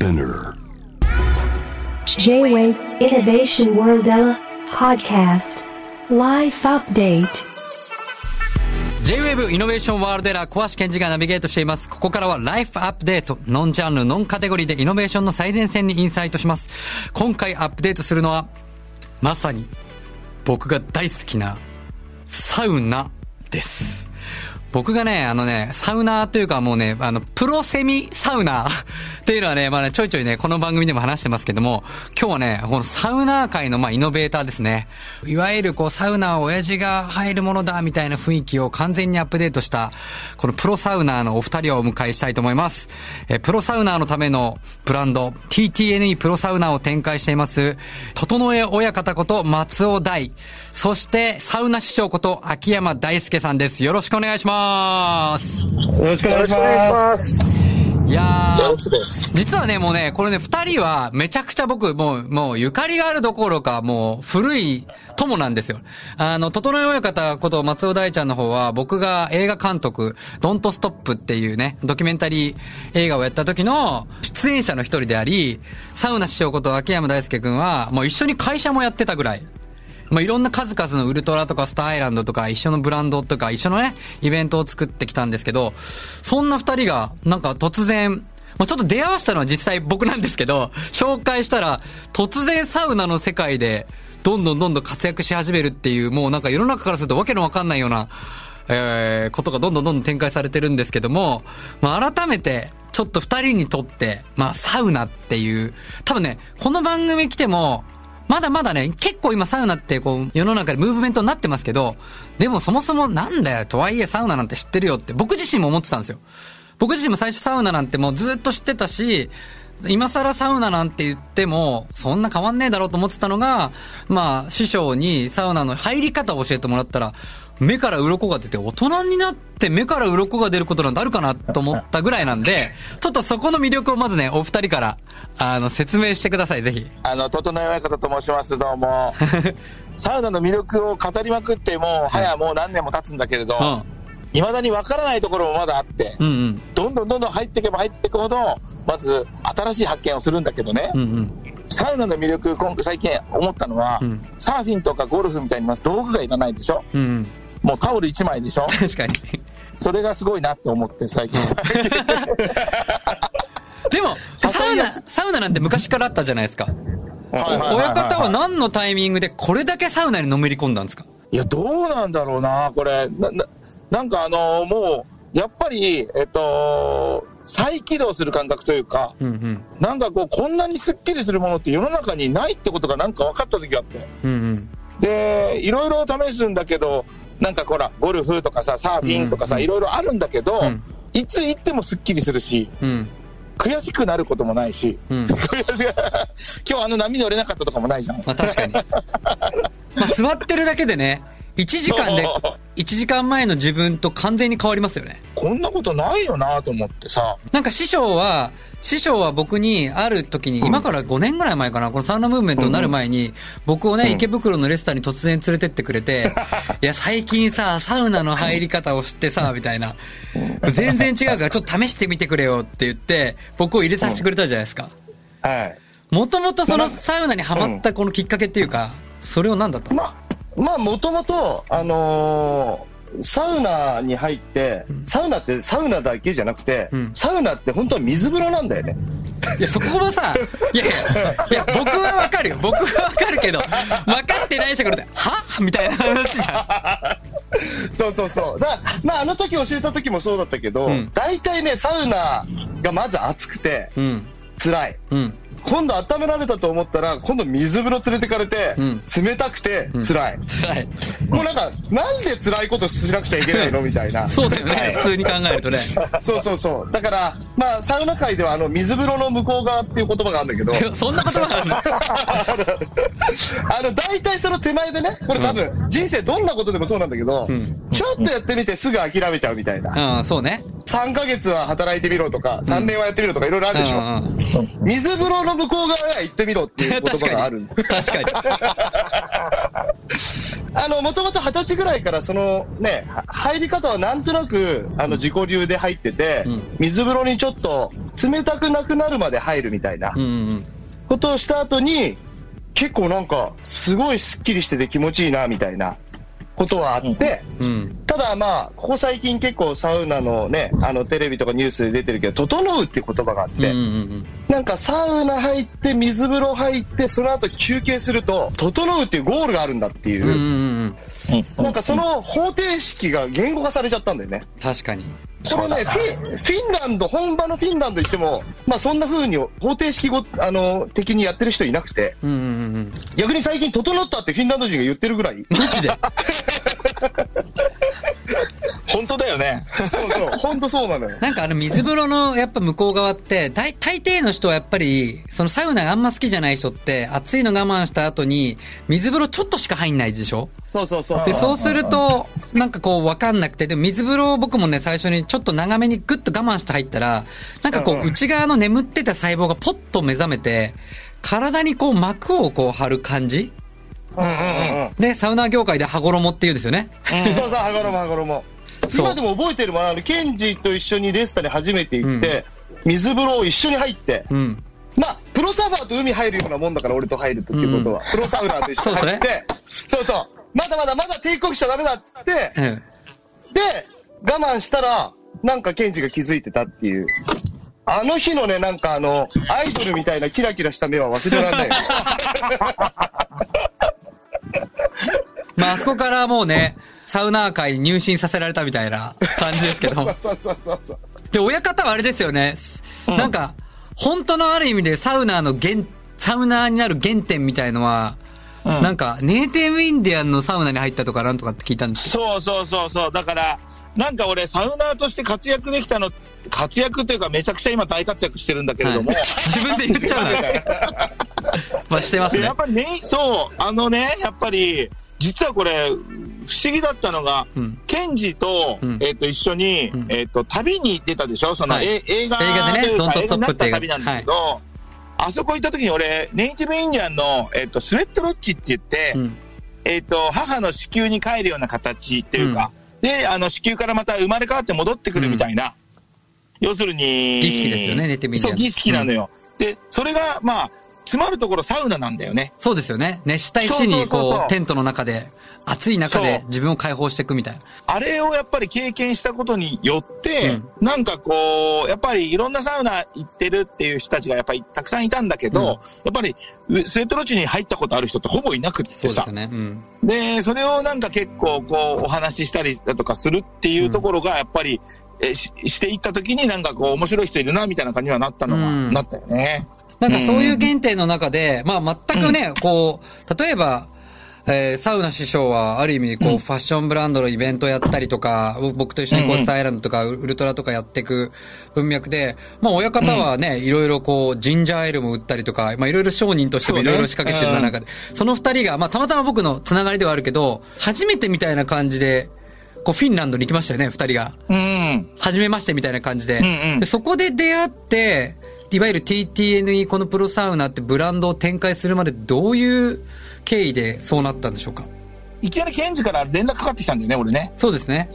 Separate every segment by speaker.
Speaker 1: Spinner
Speaker 2: J-Wave Innovation World Ella Podcast Life Update
Speaker 3: J-Wave イノベーションワールドエラー小橋健二がナビゲートしています。ここからはライフアップデート。ノンジャンル、ノンカテゴリーでイノベーションの最前線にインサイトします。今回アップデートするのは、まさに僕が大好きなサウナです。僕がね、あのね、サウナーというかもうね、あの、プロセミサウナーっていうのはね、まあね、ちょいちょいね、この番組でも話してますけども、今日はね、このサウナー界のまあイノベーターですね。いわゆるこう、サウナは親父が入るものだ、みたいな雰囲気を完全にアップデートした、このプロサウナーのお二人をお迎えしたいと思います。え、プロサウナーのためのブランド、TTNE プロサウナーを展開しています、整え親方こと松尾大。そして、サウナ師匠こと秋山大輔さんです。よろしくお願いします。
Speaker 4: よろしくお願いしま。
Speaker 5: す。
Speaker 3: いや。実はね、もうね、これね、二人はめちゃくちゃ僕、もう、もう、ゆかりがあるどころか、もう、古い友なんですよ。あの、整え親方こと松尾大ちゃんの方は、僕が映画監督、ドントストップっていうね、ドキュメンタリー映画をやった時の出演者の一人であり、サウナ師匠こと秋山大輔くんは、もう一緒に会社もやってたぐらい。まあ、いろんな数々のウルトラとかスターアイランドとか一緒のブランドとか一緒のね、イベントを作ってきたんですけど、そんな二人がなんか突然、まあ、ちょっと出会わしたのは実際僕なんですけど、紹介したら突然サウナの世界でどんどんどんどん活躍し始めるっていう、もうなんか世の中からするとわけのわかんないような、えー、ことがどんどんどんどん展開されてるんですけども、まあ、改めて、ちょっと二人にとって、まあ、サウナっていう、多分ね、この番組来ても、まだまだね、結構今サウナってこう世の中でムーブメントになってますけど、でもそもそもなんだよ、とはいえサウナなんて知ってるよって僕自身も思ってたんですよ。僕自身も最初サウナなんてもうずっと知ってたし、今更サウナなんて言っても、そんな変わんねえだろうと思ってたのが、まあ、師匠にサウナの入り方を教えてもらったら、目から鱗が出て、大人になって目から鱗が出ることなんてあるかなと思ったぐらいなんで、ちょっとそこの魅力をまずね、お二人から、あの、説明してください、ぜひ。
Speaker 5: あの、整え親方と申します。どうも。サウナの魅力を語りまくっても、早もう何年も経つんだけれど、
Speaker 3: うん。
Speaker 5: 未だにわからないところもまだあって、
Speaker 3: うんうん。
Speaker 5: どんどんどんどん入っていけば入っていくほど、まず新しい発見をするんだけどね、
Speaker 3: うんうん。
Speaker 5: サウナの魅力、今回最近思ったのは、
Speaker 3: ん
Speaker 5: サーフィンとかゴルフみたいにまず道具がいらないでしょ
Speaker 3: うんうん。
Speaker 5: もうタオル1枚でしょ？
Speaker 3: 確かに。
Speaker 5: それがすごいなって思って最近。
Speaker 3: でも、サウナ、サウナなんて昔からあったじゃないですか。親方は何のタイミングでこれだけサウナにのめり込んだんですか？
Speaker 5: いや、どうなんだろうな、これ。な、ななんかあのーもう、やっぱり、えっと、再起動する感覚というか、
Speaker 3: うんうん。
Speaker 5: なんかこう、こんなにスッキリするものって世の中にないってことがなんか分かった時があって。
Speaker 3: うんうん。
Speaker 5: で、いろいろ試すんだけど、なんかほら、ゴルフとかさ、サーフィンとかさ、いろいろあるんだけど、
Speaker 3: ん
Speaker 5: いつ行ってもスッキリするし、
Speaker 3: うん。
Speaker 5: 悔しくなることもないし、
Speaker 3: うん。
Speaker 5: 今日あの波乗れなかったとかもないじゃん。
Speaker 3: まあ確かに。まあ座ってるだけでね、1時間で
Speaker 5: そう、
Speaker 3: 1時間前の自分と完全に変わりますよね。
Speaker 5: こんなことないよなと思ってさ。
Speaker 3: なんか師匠は、師匠は僕にある時に、今から5年ぐらい前かな、このサウナムーブメントになる前に、僕をね、池袋のレストランに突然連れてってくれて、いや、最近さ、サウナの入り方を知ってさ、みたいな。全然違うから、ちょっと試してみてくれよって言って、僕を入れさせてくれたじゃないですか。
Speaker 4: はい。
Speaker 3: もともとそのサウナにハマったこのきっかけっていうか、それを何だったの？
Speaker 4: まあ、まあ、もともと、あのーサウナに入って、サウナってサウナだけじゃなくて、
Speaker 3: ん
Speaker 4: サウナって本当は水風呂なんだよね。
Speaker 3: いや、そこはさ、いやいや、いや、僕はわかるよ。僕はわかるけど、分かってない人が来ると、はみたいな話じゃん。
Speaker 4: そうそうそう。だからまあ、あの時教えた時もそうだったけど、
Speaker 3: うん
Speaker 4: 大体ね、サウナがまず暑くて、
Speaker 3: うん。
Speaker 4: 辛い。
Speaker 3: うん。
Speaker 4: 今度温められたと思ったら、今度水風呂連れてかれて、
Speaker 3: うん
Speaker 4: 冷たくて辛い。
Speaker 3: 辛い。
Speaker 4: もうなんか、なんで辛いことしなくちゃいけないの？みたいな。
Speaker 3: そうだよね。普通に考えるとね。
Speaker 4: そうそうそう。だから、まあ、サウナ界では、あの、水風呂の向こう側っていう言葉があるんだけど、
Speaker 3: そんな言葉があるの？
Speaker 4: あの、大体その手前でね、これ多分、人生どんなことでもそうなんだけど、ちょっとやってみてすぐ諦めちゃうみたいな。
Speaker 3: うん、そうね。
Speaker 4: 3ヶ月は働いてみろとか、3年はやってみろとかいろいろあるでしょ。
Speaker 3: うんうん
Speaker 4: 水風呂の向こう側へ行ってみろっていう言葉がある。
Speaker 3: 確かに。確かに。
Speaker 4: あの、もともと二十歳ぐらいから、そのね、は入り方はなんとなく、あの、自己流で入ってて、
Speaker 3: うん
Speaker 4: 水風呂にちょっと冷たくなくなるまで入るみたいなことをした後に、結構なんか、すごいスッキリしてて気持ちいいな、みたいなことはあって、
Speaker 3: うん。うん。
Speaker 4: ただまあ、ここ最近結構サウナのね、あの、テレビとかニュースで出てるけど、整うっていう言葉があって、
Speaker 3: うんうんうん。
Speaker 4: なんかサウナ入って、水風呂入って、その後休憩すると、整うっていうゴールがあるんだっていう、
Speaker 3: うんうんうん。
Speaker 4: なんかその方程式が言語化されちゃったんだよね。
Speaker 3: 確かに。
Speaker 4: これね、フィンフィンランド、本場のフィンランド行っても、まあそんな風に方程式ご、あの、的にやってる人いなくて、
Speaker 3: うんうんうんうん。
Speaker 4: 逆に最近整ったってフィンランド人が言ってるぐらい、
Speaker 3: マジで？
Speaker 5: 本当だよね。
Speaker 4: そうそう、ほんとそうなのよ。
Speaker 3: なんかあの水風呂のやっぱ向こう側って、大大抵の人はやっぱり、そのサウナがあんま好きじゃない人って、暑いの我慢した後に、水風呂ちょっとしか入んないでしょ？
Speaker 4: そうそうそう。
Speaker 3: で、そうすると、なんかこうわかんなくて、でも水風呂を僕もね、最初にちょっと長めにグッと我慢して入ったら、なんかこう内側の眠ってた細胞がポッと目覚めて、体にこう膜をこう張る感じ。で、サウナ業界で羽衣って言うんですよね。
Speaker 4: そうそう、羽衣、羽衣。
Speaker 3: そう
Speaker 4: 今でも覚えてるもん、あの、ケンジと一緒にレスタに初めて行って、水風呂を一緒に入って、
Speaker 3: うん。
Speaker 4: まあ、プロサーファーと海入るようなもんだから、俺と入るとっていうことは。プロサウナーと一緒に入って、そうそうまだまだまだ抵抗しちゃダメだっつって、
Speaker 3: うん。
Speaker 4: で、我慢したら、なんかケンジが気づいてたっていう。あの日のね、なんかあの、アイドルみたいなキラキラした目は忘れられないよ。
Speaker 3: まあ、あそこからもうね、サウナー界に入信させられたみたいな感じですけど。
Speaker 4: そうそうそうそう。
Speaker 3: で、親方はあれですよね。なんか、本当のある意味でサウナーの原、サウナーになる原点みたいのは、なんか、ネーティブインディアンのサウナに入ったとかなんとかって聞いたんです
Speaker 5: そうそうそうそう。だから、なんか俺、サウナーとして活躍できたの、活躍というかめちゃくちゃ今大活躍してるんだけれども、
Speaker 3: はい自分で言っちゃうな。まあ、してますね。
Speaker 5: でやっ。ぱりね、そう、あのね、やっぱり、実はこれ、不思議だったのが、
Speaker 3: うん。
Speaker 5: ケンジと、
Speaker 3: ん。
Speaker 5: えっ、と、一緒に、
Speaker 3: ん。
Speaker 5: えっ、と、旅に出たでしょ？その、
Speaker 3: はい。
Speaker 5: え映画
Speaker 3: 映画でね
Speaker 5: というか
Speaker 3: Don't
Speaker 5: 映画にな
Speaker 3: Stop
Speaker 5: った旅なんだけど、あそこ行った時に俺、ネイティブインディアンの、えっ、と、スウェットロッジって言って、
Speaker 3: うん。
Speaker 5: えっ、と、母の子宮に帰るような形っていうか、で、あの、子宮からまた生まれ変わって戻ってくるみたいな、要するに、
Speaker 3: 儀式ですよねネイティブインディアン
Speaker 5: そう、儀式なのよ。で、それが、まあ、詰まるところサウナなんだよね。
Speaker 3: そうですよね。熱した石にこう、テントの中で、暑い中で自分を解放していくみたいな。
Speaker 5: あれをやっぱり経験したことによって、
Speaker 3: うん
Speaker 5: なんかこう、やっぱりいろんなサウナ行ってるっていう人たちがやっぱりたくさんいたんだけど、
Speaker 3: うん
Speaker 5: やっぱりスウェットロッジに入ったことある人ってほぼいなくってさ
Speaker 3: そうですよ。ね。うん。
Speaker 5: で、それをなんか結構こうお話ししたりだとかするっていうところがやっぱり、えししていった時になんかこう面白い人いるなみたいな感じにはなったのは、
Speaker 3: うん
Speaker 5: なったよね。
Speaker 3: なんかそういう原点の中で、まあ全くね、こう、例えば、えーサウナ師匠はある意味こう、ファッションブランドのイベントやったりとか、僕と一緒にこう、スタイランドとかウルトラとかやっていく文脈で、まあ親方はね、いろいろこう、ジンジャーエールも売ったりとか、まあいろいろ商人としてもいろいろ仕掛けてる中で、その二人が、まあたまたま僕のつながりではあるけど、初めてみたいな感じで、こうフィンランドに行きましたよね、二人が。
Speaker 5: うん。
Speaker 3: 初めましてみたいな感じで。
Speaker 5: んうん。
Speaker 3: でそこで出会って、いわゆる TTNE このプロサウナってブランドを展開するまでどういう経緯でそうなったんでしょうか？
Speaker 5: いきなりケンジから連絡かかってきたんだよね、俺ね。
Speaker 3: そうですね。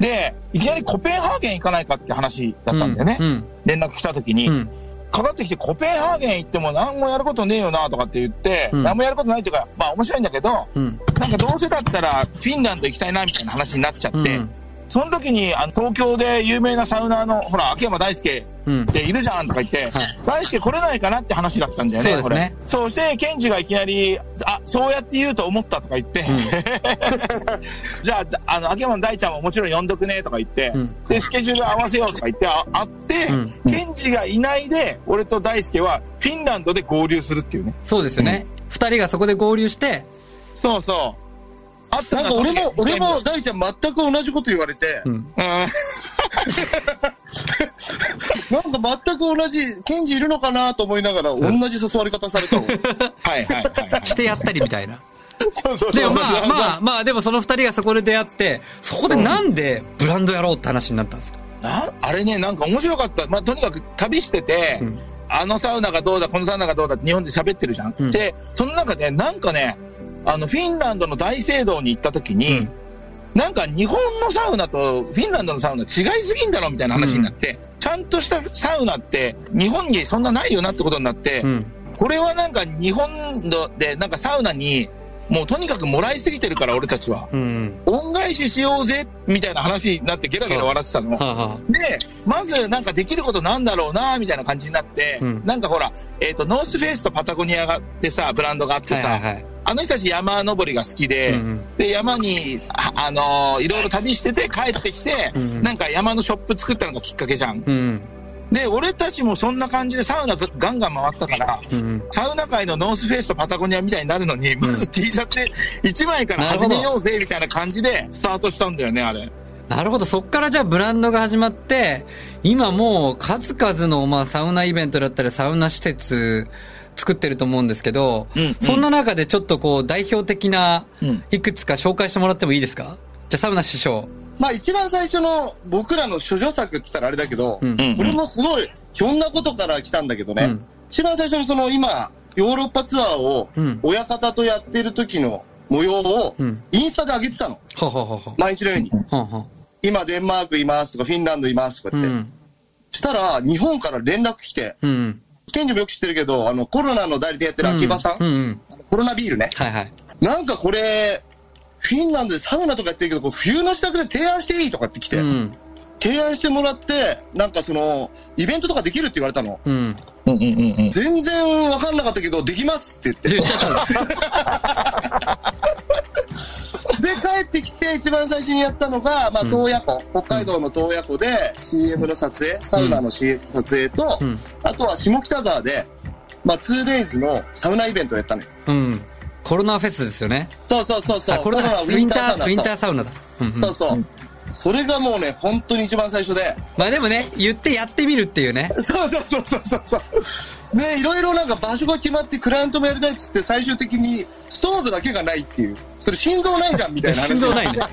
Speaker 5: で、いきなりコペンハーゲン行かないかって話だったんだよね。
Speaker 3: うんうん
Speaker 5: 連絡来た時に。
Speaker 3: うん。
Speaker 5: かかってきてコペンハーゲン行っても何もやることねえよなとかって言って、
Speaker 3: うん
Speaker 5: 何もやることないっていうか、まあ面白いんだけど、
Speaker 3: うん。
Speaker 5: なんかどうせだったらフィンランド行きたいなみたいな話になっちゃって、
Speaker 3: うん
Speaker 5: その時にあの東京で有名なサウナーの、ほら、秋山大輔
Speaker 3: うん
Speaker 5: っているじゃんとか言って、大輔来れないかなって話だったんだよね、
Speaker 3: そうですね。
Speaker 5: そうして、ケンジがいきなり、あ、そうやって言うと思ったとか言って、じゃあ、あの、秋山の大ちゃんももちろん呼んどくねとか言って、
Speaker 3: うん
Speaker 5: で、スケジュール合わせようとか言って、あ会って、
Speaker 3: うん
Speaker 5: ケンジがいないで、俺と大輔はフィンランドで合流するっていうね。
Speaker 3: そうですよね。二人がそこで合流して、
Speaker 5: そうそう。あった
Speaker 4: なんか俺も、俺も
Speaker 5: うん。
Speaker 4: 大ちゃん全く同じこと言われて、
Speaker 3: うん。
Speaker 4: なんか全く同じ、ケンジいるのかなと思いながら、同じ誘われ方されたの。
Speaker 5: はいはいはいはい。
Speaker 3: してやったりみたいな。
Speaker 4: そうそうそう
Speaker 3: でもまあまあまあ、でもその二人がそこで出会って、そこでなんでブランドやろうって話になったんですか？
Speaker 5: なあれね、なんか面白かった。まあ、とにかく旅してて、
Speaker 3: うん
Speaker 5: あのサウナがどうだ、このサウナがどうだって日本で喋ってるじゃん。
Speaker 3: うん
Speaker 5: で、その中でなんかね、あの、フィンランドの大聖堂に行った時に、
Speaker 3: うん
Speaker 5: なんか日本のサウナとフィンランドのサウナ違いすぎんだろみたいな話になって、ちゃんとしたサウナって日本にそんなないよなってことになって、
Speaker 3: うん。
Speaker 5: これはなんか日本でなんかサウナにもうとにかくもらいすぎてるから俺たちは。
Speaker 3: うん。
Speaker 5: 恩返ししようぜみたいな話になってゲラゲラ笑ってたの。
Speaker 3: はあ、は
Speaker 5: で、まずなんかできることなんだろうなみたいな感じになって、
Speaker 3: うん
Speaker 5: なんかほら、えっ、と、ノースフェイスとパタゴニアがってさ、ブランドがあって
Speaker 3: あ、
Speaker 5: さ、
Speaker 3: はいはいはい。
Speaker 5: あの人たち山登りが好きで、
Speaker 3: うんうん
Speaker 5: で、山に、あ、あのーいろいろ旅してて帰ってきて、
Speaker 3: んうん
Speaker 5: なんか山のショップ作ったのがきっかけじゃん。
Speaker 3: うん。
Speaker 5: で、俺たちもそんな感じでサウナガンガン回ったから、
Speaker 3: うん。
Speaker 5: サウナ界のノースフェイスとパタゴニアみたいになるのに、まず T シャツ1枚から始めようぜみたいな感じでスタートしたんだよね、あれ。
Speaker 3: なるほど。そっからじゃあブランドが始まって、今もう数々のまあサウナイベントだったりサウナ施設作ってると思うんですけど、
Speaker 5: うんうん
Speaker 3: そんな中でちょっとこう代表的な
Speaker 5: うん
Speaker 3: いくつか紹介してもらってもいいですか？じゃあサウナ師匠。
Speaker 4: まあ一番最初の僕らの処女作って言ったらあれだけど、
Speaker 3: うん
Speaker 5: うん
Speaker 4: これもすごいひょんなことから来たんだけどね、
Speaker 3: うん
Speaker 4: 一番最初にその今、ヨーロッパツアーを
Speaker 3: うん
Speaker 4: 親方とやってる時の模様を
Speaker 3: うん
Speaker 4: インスタで上げてたの。
Speaker 3: ほうほうほうほう。
Speaker 4: 毎日のように。今デンマークいますとかフィンランドいますとか
Speaker 3: う。う
Speaker 4: って。
Speaker 3: ん。
Speaker 4: したら日本から連絡来て、
Speaker 3: うん。
Speaker 4: ケンジもよく知ってるけど、あのコロナの代理店やってる秋葉さん、
Speaker 3: うんうん。
Speaker 4: コロナビールね。
Speaker 3: はいはい。
Speaker 4: なんかこれ、フィンランドでサウナとかやってるけど、こう冬の支度で提案していいとかって来て、
Speaker 3: うん。
Speaker 4: 提案してもらって、なんかその、イベントとかできるって言われたの。
Speaker 3: うん。
Speaker 5: うんうんうんうん。
Speaker 4: 全然わかんなかったけど、できますって言って。帰ってきて一番最初にやったのが、まあ、洞爺湖、北海道の洞爺湖で CM の撮影、サウナの CM 撮影と、
Speaker 3: うん
Speaker 4: あとは下北沢で、まあ、2days のサウナイベントをやったのよ。
Speaker 3: うん。コロナフェスですよね。
Speaker 4: そうそうそうそう。
Speaker 3: あ、コロナ
Speaker 4: コ
Speaker 3: ウィンター、ウィンター
Speaker 4: サ
Speaker 3: サウナだ。うんうん
Speaker 4: そうそう。それがもうね、本当に一番最初で、
Speaker 3: まあでもね、言ってやってみるっていうね。
Speaker 4: そうそうそうそうそうそう。ね、いろいろなんか場所が決まってクライアントもやりたいっつって最終的にストーブだけがないっていう。それ心臓ないじゃんみたいな話。
Speaker 3: 心臓ないね。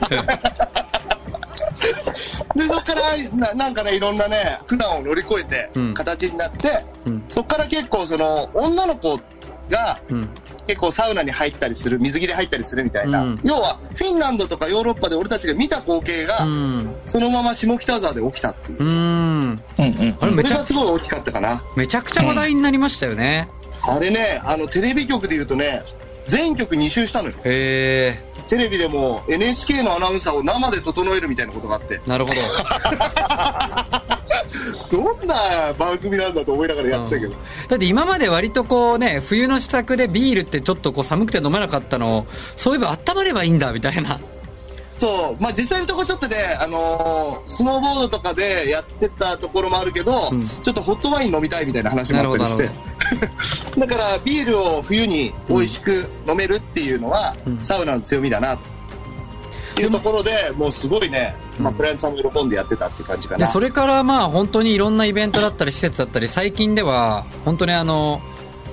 Speaker 4: で、そっからな、なんかね、いろんなね、苦難を乗り越えて
Speaker 3: うん、
Speaker 4: 形になって、
Speaker 3: うん
Speaker 4: そっから結構その、女の子が、
Speaker 3: うん。
Speaker 4: 結構サウナに入ったりする、水着で入ったりするみたいな。
Speaker 3: うん
Speaker 4: 要は、フィンランドとかヨーロッパで俺たちが見た光景が、
Speaker 3: うん。
Speaker 4: そのまま下北沢で起きたっていう。
Speaker 3: うーん。
Speaker 5: うんうん。
Speaker 3: あれめちゃ
Speaker 4: それがすごい大きかったかな。
Speaker 3: めちゃくちゃ話題になりましたよね。
Speaker 4: あれね、あの、テレビ局で言うとね、全局2周したのよ。
Speaker 3: へ
Speaker 4: テレビでも NHK のアナウンサーを生で整えるみたいなことがあって、
Speaker 3: え。なるほど。
Speaker 4: どんな番組なんだと思いながらやってたけど。
Speaker 3: だって今まで割とこうね、冬の支度でビールってちょっとこう寒くて飲めなかったのを、そういえば温まればいいんだみたいな。
Speaker 4: そう、まあ実際のところちょっとね、あのースノーボードとかでやってたところもあるけど、
Speaker 3: ん
Speaker 4: ちょっとホットワイン飲みたいみたいな話もあったりして。だからビールを冬に美味しく飲めるっていうのは、サウナの強みだなと。いうところでもうすごいね、まあ、クライアントさんも喜んでやってたっていう感じか
Speaker 3: で、
Speaker 4: な。
Speaker 3: それからまあ本当にいろんなイベントだったり施設だったり、最近では本当にあの、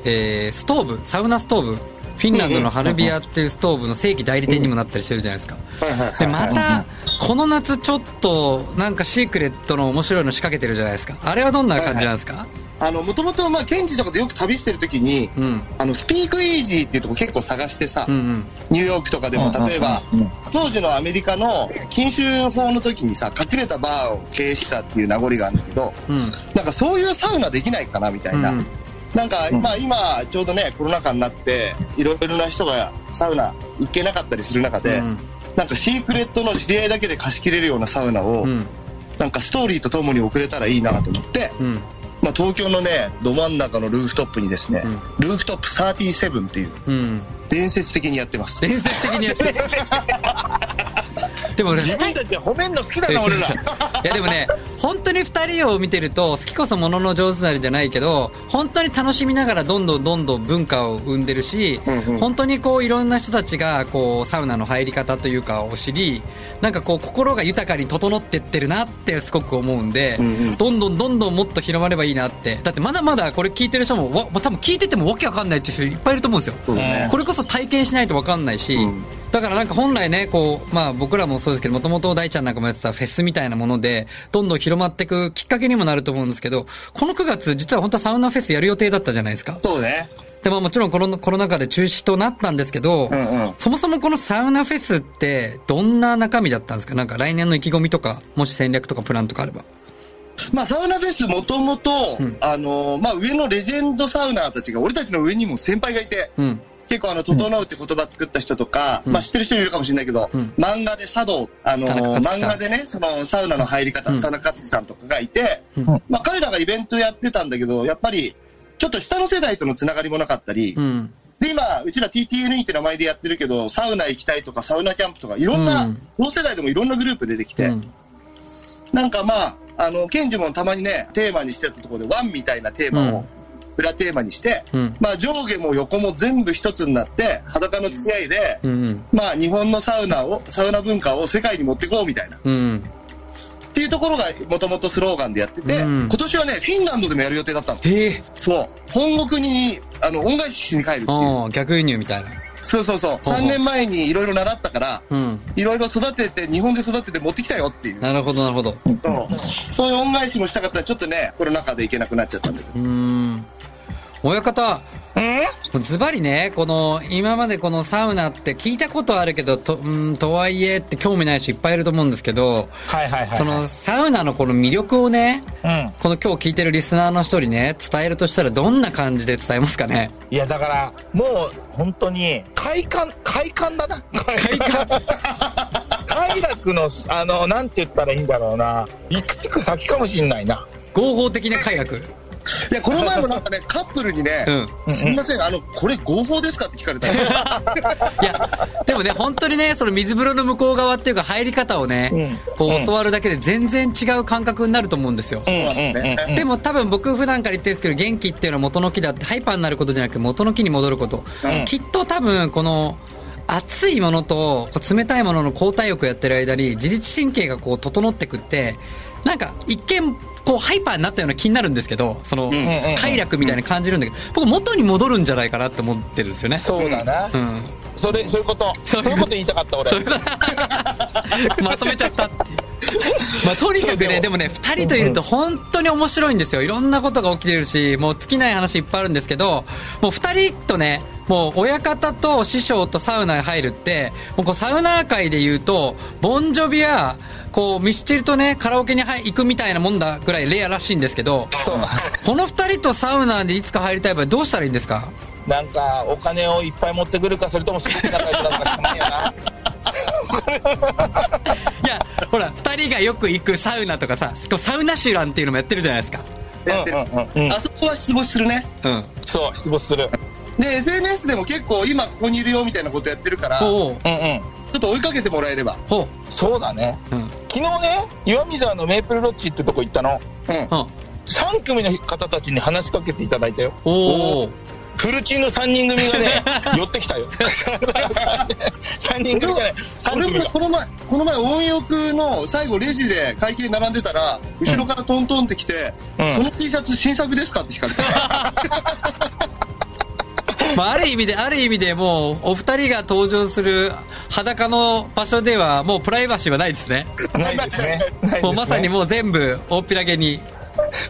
Speaker 3: えー、ストーブ、サウナストーブ、フィンランドのハルビアっていうストーブの正規代理店にもなったりしてるじゃないですか。
Speaker 4: はいはいはい
Speaker 3: で、また、この夏ちょっと、なんかシークレットの面白いの仕掛けてるじゃないですか。あれはどんな感じなんですか？
Speaker 4: あの、もともと、まあ、ケンジとかでよく旅してる時に、
Speaker 3: うん。
Speaker 4: あの、スピークイージーっていうとこ結構探してさ、
Speaker 3: うんうん。
Speaker 4: ニューヨークとかでも、例えば
Speaker 5: うんうん、
Speaker 4: 当時のアメリカの禁酒法の時にさ、隠れたバーを経営したっていう名残があるんだけど、
Speaker 3: うん。
Speaker 4: なんかそういうサウナできないかなみたいな。
Speaker 3: うん
Speaker 4: なんか、まあ今、ちょうどね、コロナ禍になって、いろいろな人がサウナ行けなかったりする中で、
Speaker 3: うん
Speaker 4: なんかシークレットの知り合いだけで貸し切れるようなサウナを、
Speaker 3: うん。
Speaker 4: なんかストーリーとともに送れたらいいなと思って、
Speaker 3: うん。
Speaker 4: まあ東京のね、ど真ん中のルーフトップにですね、
Speaker 3: ん
Speaker 4: ルーフトップ37っていう
Speaker 3: うん。
Speaker 4: 伝説的にやってます。
Speaker 3: 伝説的にやって。でも俺、
Speaker 5: 自分たちで褒めんの好きだな、俺ら。
Speaker 3: いやでもね、本当に二人を見てると、好きこそものの上手なりじゃないけど、本当に楽しみながらどんどんどんどん文化を生んでるし、
Speaker 4: うんうん
Speaker 3: 本当にこういろんな人たちがこうサウナの入り方というかを知り、なんかこう心が豊かに整ってってるなってすごく思うんで、
Speaker 4: うんうん
Speaker 3: どんどんどんどんもっと広まればいいなって。だってまだまだこれ聞いてる人も、わ多分聞いててもわけわかんないっていう人いっぱいいると思うんですよ。
Speaker 4: そうだね
Speaker 3: これこそ体験しないとわかんないし、
Speaker 4: うん
Speaker 3: だからなんか本来ね、こう、まあ僕らもそうですけど、もともと大ちゃんなんかもやってたフェスみたいなもので、どんどん広まっていくきっかけにもなると思うんですけど、この9月、実は本当はサウナフェスやる予定だったじゃないですか。
Speaker 4: そうね。
Speaker 3: でももちろんコロナコロナ禍で中止となったんですけど、
Speaker 4: んうん
Speaker 3: そもそもこのサウナフェスってどんな中身だったんですか？なんか来年の意気込みとか、もし戦略とかプランとかあれば。
Speaker 4: まあ、サウナフェスもともと、あの、まあ、上のレジェンドサウナーたちが、俺たちの上にも先輩がいて、
Speaker 3: うん。
Speaker 4: 結構あの、整うって言葉作った人とか、まあ知ってる人いるかもしれないけど、漫画で茶道、あの漫画でね、そのサウナの入り方、田中克樹さんとかがいて、まあ彼らがイベントやってたんだけど、やっぱり、ちょっと下の世代とのつながりもなかったり、
Speaker 3: うん。
Speaker 4: で、今、うちら TTNE って名前でやってるけど、サウナ行きたいとか、サウナキャンプとか、いろんな、
Speaker 3: うん。
Speaker 4: 同世代でもいろんなグループ出てきて、
Speaker 3: うん。
Speaker 4: なんかまあ、あの、ケンジもたまにね、テーマにしてたところで、ワンみたいなテーマを、裏テーマにして、
Speaker 3: うん
Speaker 4: まあ上下も横も全部一つになって、裸の付き合いで、
Speaker 3: うん。
Speaker 4: まあ日本のサウナを、サウナ文化を世界に持っていこうみたいな。っ
Speaker 3: うん。
Speaker 4: ていうところがもともとスローガンでやってて、
Speaker 3: うん
Speaker 4: 今年はね、フィンランドでもやる予定だったの。
Speaker 3: へえ。
Speaker 4: そう。本国に、あの、恩返ししに帰るっていう。
Speaker 3: 逆輸入みたいな。
Speaker 4: そうそうそう。
Speaker 3: ほうほう
Speaker 4: 3年前にいろいろ習ったから、
Speaker 3: うん。
Speaker 4: いろいろ育てて、日本で育てて持ってきたよっていう。
Speaker 3: なるほど、なるほど。
Speaker 4: そういう恩返しもしたかったら、ちょっとね、コロナ禍で行けなくなっちゃったんだけど。
Speaker 3: うーん。親方、ズバリね、この、今までこのサウナって聞いたことあるけど、と、うん、とはいえって興味ない人いっぱいいると思うんですけど、
Speaker 5: はいはいはい。
Speaker 3: そのサウナのこの魅力をね、
Speaker 5: うん。
Speaker 3: この今日聞いてるリスナーの人にね、伝えるとしたらどんな感じで伝えますかね？
Speaker 5: いや、だから、もう、本当に、快感、快感だな。快感。快楽の、あの、なんて言ったらいいんだろうな。いくつく先かもしんないな。
Speaker 3: 合法的な快楽。
Speaker 4: いや、この前もなんかね、カップルにね、
Speaker 3: う
Speaker 4: すみません、あの、これ合法ですかって聞かれたの。
Speaker 3: いや、でもね、本当にね、その水風呂の向こう側っていうか入り方をね、こう教わるだけで全然違う感覚になると思うんですよ。
Speaker 5: うんうんうん。
Speaker 3: でも多分僕普段から言ってるんですけど、元気っていうのは元の木だって、ハイパーになることじゃなくて元の木に戻ること。きっと多分この、熱いものと冷たいものの交代浴やってる間に自律神経がこう整ってくって、なんか一見こうハイパーになったような気になるんですけど、その快楽みたいな感じるんだけど、僕元に戻るんじゃないかなって思ってるんですよね。
Speaker 5: そうだな。
Speaker 3: うん。
Speaker 5: それ、そういうこと。
Speaker 3: そいう
Speaker 5: いうこと言いたかった、俺。
Speaker 3: そういうこと まとめちゃった。まあ、とにかくね、でもね、二人といると本当に面白いんですよ。いろんなことが起きてるし、もう尽きない話いっぱいあるんですけど、もう二人とね、もう親方と師匠とサウナに入るって、もうこうサウナー界で言うと、ボンジョビや、こうミスチルとね、カラオケに入行くみたいなもんだぐらいレアらしいんですけど、
Speaker 5: そう。
Speaker 3: この二人とサウナでいつか入りたい場合どうしたらいいんですか？
Speaker 5: なんか、お金をいっぱい持ってくるか、それとも好きな会社だったかしかないよな。
Speaker 3: いや、ほら、二人がよく行くサウナとかさ、サウナシュランっていうのもやってるじゃないですか。
Speaker 4: やってる
Speaker 5: うんうんうんうん
Speaker 4: あそこは出没するね。
Speaker 3: うん。
Speaker 5: そう、出没する。
Speaker 4: で、SNS でも結構今ここにいるよみたいなことやってるから、ちょ
Speaker 3: ほう。
Speaker 5: うんうん。
Speaker 4: っと追いかけてもらえれば。
Speaker 3: ほう。
Speaker 5: そうだね。
Speaker 3: うん。
Speaker 5: 昨日ね、岩見沢のメープルロッジってとこ行ったの。
Speaker 4: うん。
Speaker 3: うん。
Speaker 5: 3組の方たちに話しかけていただいたよ。
Speaker 3: おお。
Speaker 5: フルチンの3人組がね、寄ってきたよ。3人組じゃない。3
Speaker 4: 俺。もこの前、この前、温浴の最後レジで会計並んでたら、後ろからトントンって来て、
Speaker 5: うん
Speaker 4: この T シャツ新作ですかって聞かれて。
Speaker 3: まあ、ある意味で、ある意味でもう、お二人が登場する裸の場所では、もうプライバシーはないですね。
Speaker 5: ないですね。
Speaker 3: もうまさにもう全部、大っぴらげに。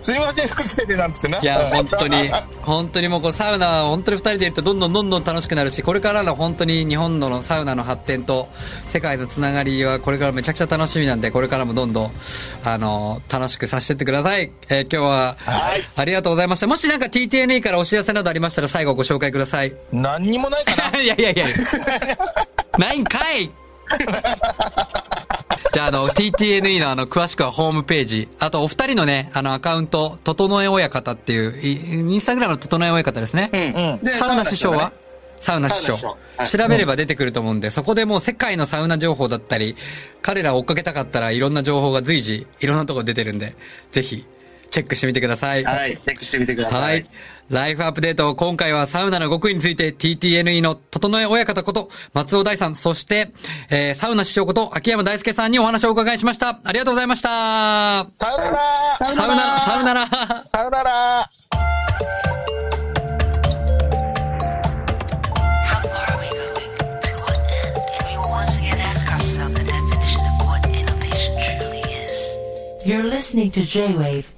Speaker 5: すいません、服着ててなんつってな。
Speaker 3: いや、
Speaker 5: うん
Speaker 3: 本当に、本当にもうこうサウナは本当に二人でいるとどんどんどんどん楽しくなるし、これからの本当に日本のサウナの発展と世界のつながりはこれからめちゃくちゃ楽しみなんで、これからもどんどん、あの、楽しくさせてってください。えー今日は、
Speaker 5: はい
Speaker 3: ありがとうございました。もしなんか TTNA からお知らせなどありましたら最後ご紹介ください。
Speaker 5: 何にもないかな。
Speaker 3: いやいやいや。ないんかいじゃあ、あの、TTNE のあの、詳しくはホームページ。あと、お二人のね、あの、アカウント、整え親方っていう、いインスタグラムの整え親方ですね。
Speaker 5: うん。
Speaker 4: で
Speaker 3: サウナ師匠は？サウナ師匠調べれば出てくると思うんで、そこでもう世界のサウナ情報だったり、彼らを追っかけたかったらいろんな情報が随時、いろんなところ出てるんで、ぜひ、チェックしてみてください。
Speaker 4: はい、チェックしてみてください。
Speaker 3: はい。ライフアップデート、今回はサウナの極意について TTNE の整え親方こと松尾大さん、そして、えー、サウナ師匠こと秋山大輔さんにお話をお伺いしました。ありがとうございました。サウナ、サウナら。
Speaker 5: さよなら
Speaker 1: How far are we going? To what end? And we will once again ask ourselves the definition of what innovation truly is?
Speaker 2: You're listening to J-Wave